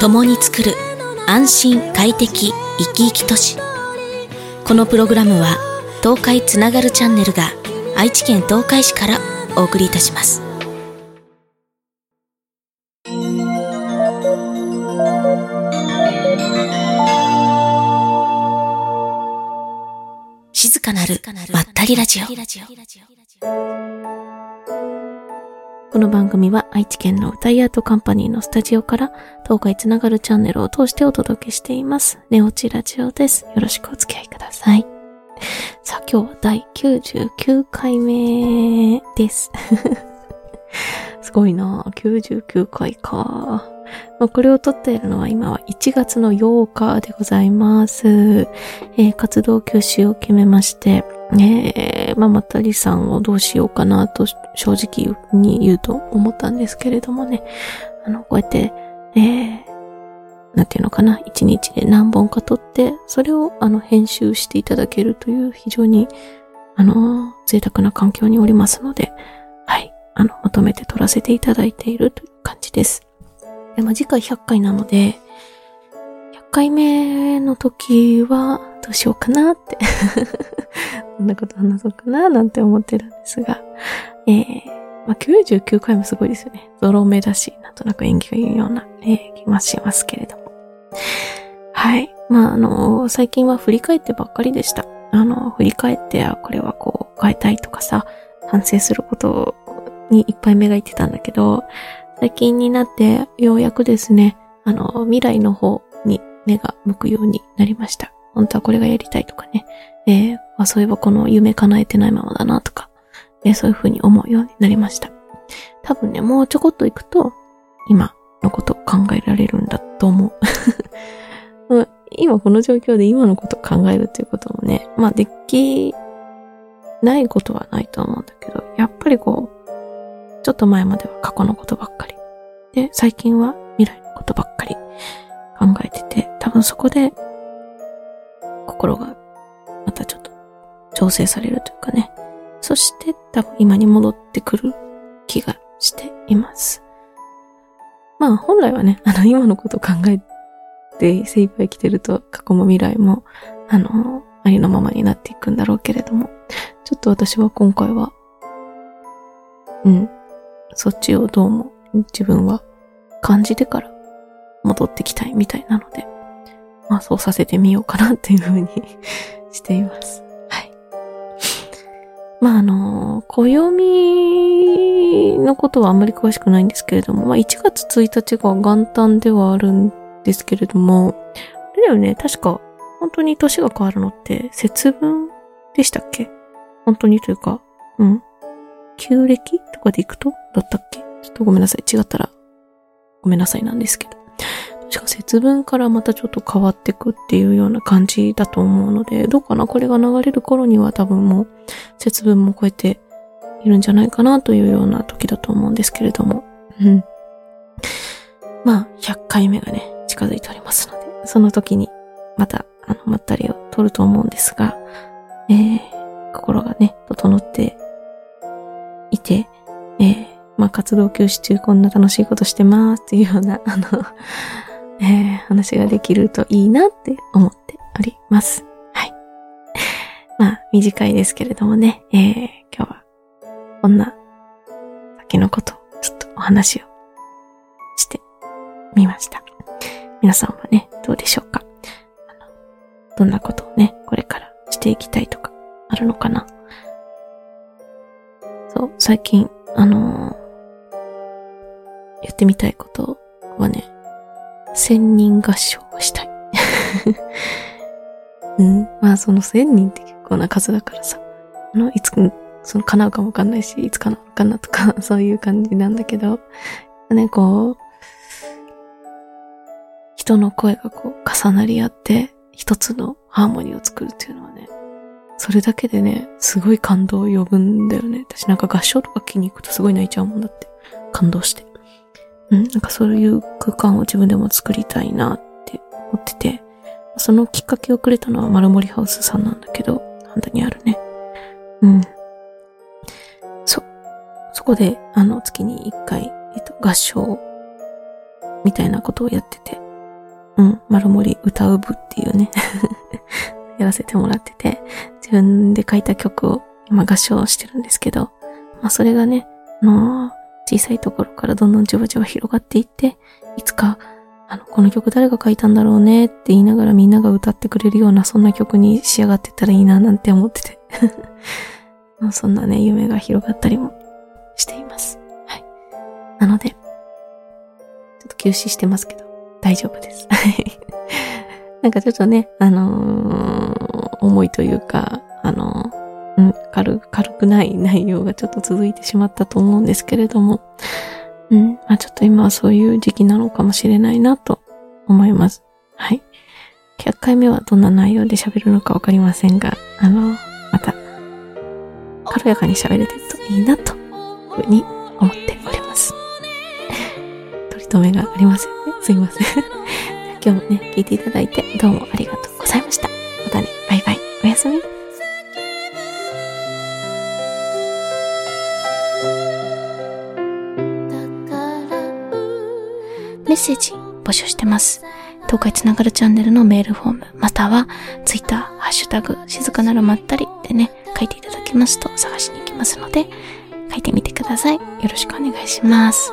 共に作る安心快適生き生き都市。このプログラムは東海つながるチャンネルが愛知県東海市からお送りいたします。静かなるまったりラジオ。この番組は愛知県の歌いアートカンパニーのスタジオから東海つながるチャンネルを通してお届けしています。ネオチラジオです。よろしくお付き合いください。さあ今日は第99回目です。すごいな99回か。まあ、これを撮っているのは今は1月の8日でございます。えー、活動休止を決めまして、ねえー、まあ、またりさんをどうしようかなと正直に言うと思ったんですけれどもね、あの、こうやって、えー、なんていうのかな、一日で何本か撮って、それをあの編集していただけるという非常に、あの、贅沢な環境におりますので、はい、あの、まとめて撮らせていただいているという感じです。で、ま、次回100回なので、100回目の時はどうしようかなって。どんなこと話そうかななんて思ってるんですが、えー、まあ、99回もすごいですよね。ゾロ目だし、なんとなく演技が言うような、えー、気がしますけれども。はい。まあ、あのー、最近は振り返ってばっかりでした。あの、振り返って、あ、これはこう、変えたいとかさ、反省することにいっぱい目がいってたんだけど、最近になってようやくですね、あの、未来の方に目が向くようになりました。本当はこれがやりたいとかね、えー、あ、そういえばこの夢叶えてないままだなとか、え、そういう風に思うようになりました。多分ね、もうちょこっと行くと、今のこと考えられるんだと思う。今この状況で今のことを考えるっていうこともね、まあできないことはないと思うんだけど、やっぱりこう、ちょっと前までは過去のことばっかり。で、最近は未来のことばっかり考えてて、多分そこで心がまたちょっと調整されるというかね。そして多分今に戻ってくる気がしています。まあ本来はね、あの今のことを考えて精一杯生きてると過去も未来もあの、ありのままになっていくんだろうけれども、ちょっと私は今回は、うん、そっちをどうも自分は感じてから戻ってきたいみたいなので、まあそうさせてみようかなっていうふうに しています。まああの、暦のことはあんまり詳しくないんですけれども、まあ1月1日が元旦ではあるんですけれども、あれだよね、確か本当に年が変わるのって節分でしたっけ？本当にというか、うん？旧暦とかで行くと？だったっけ？ちょっとごめんなさい。違ったらごめんなさいなんですけど。節分からまたちょっと変わってくっていうような感じだと思うので、どうかな？これが流れる頃には多分もう節分も超えているんじゃないかなというような時だと思うんですけれども。うん。まあ、100回目がね、近づいておりますので、その時にまた、あの、まったりを取ると思うんですが、えー、心がね、整っていて、えー、まあ、活動休止中こんな楽しいことしてますっていうような、あのえー、話ができるといいなって思っております。はい。まあ、短いですけれどもね、えー、今日は、こんな、先のことをちょっとお話をしてみました。皆さんはね、どうでしょうか？あのどんなことをね、これからしていきたいとか、あるのかな？そう、最近、あのー、やってみたいことはね、千人合唱をしたい。うん？まあその千人って結構な数だからさ。あの、いつ、その叶うかもわかんないし、いつ叶うかなとか、そういう感じなんだけど、ね、こう、人の声がこう重なり合って、一つのハーモニーを作るっていうのはね、それだけでね、すごい感動を呼ぶんだよね。私なんか合唱とか聞きに行くとすごい泣いちゃうもんだって。感動して。うん、なんかそういう空間を自分でも作りたいなって思ってて、そのきっかけをくれたのは丸森ハウスさんなんだけど、ハンダにあるね。うん。そ、そこで、あの、月に一回、えっと、合唱みたいなことをやってて、うん、丸森歌う部っていうね。やらせてもらってて、自分で書いた曲を今合唱してるんですけど、まあそれがね、あのー、小さいところからどんどんじわじわ広がっていって、いつか、あの、この曲誰が書いたんだろうねって言いながらみんなが歌ってくれるようなそんな曲に仕上がってたらいいななんて思ってて そんなね、夢が広がったりもしています。はい。なので、ちょっと休止してますけど、大丈夫です。なんかちょっとね、あのー、重いというか、あのー、うん、軽、くない内容がちょっと続いてしまったと思うんですけれども、うん、まあちょっと今はそういう時期なのかもしれないなと思います。はい。100回目はどんな内容で喋るのかわかりませんが、あの、また、軽やかに喋れてるといいなと、いうふうに思っております。取り留めがありませんね。すいません。今日もね、聞いていただいてどうもありがとうございました。またね、バイバイ。おやすみ。メッセージ募集してます。東海つながるチャンネルのメールフォーム、またはツイッター、ハッシュタグ、静かなるまったりでね、書いていただきますと探しに行きますので、書いてみてください。よろしくお願いします。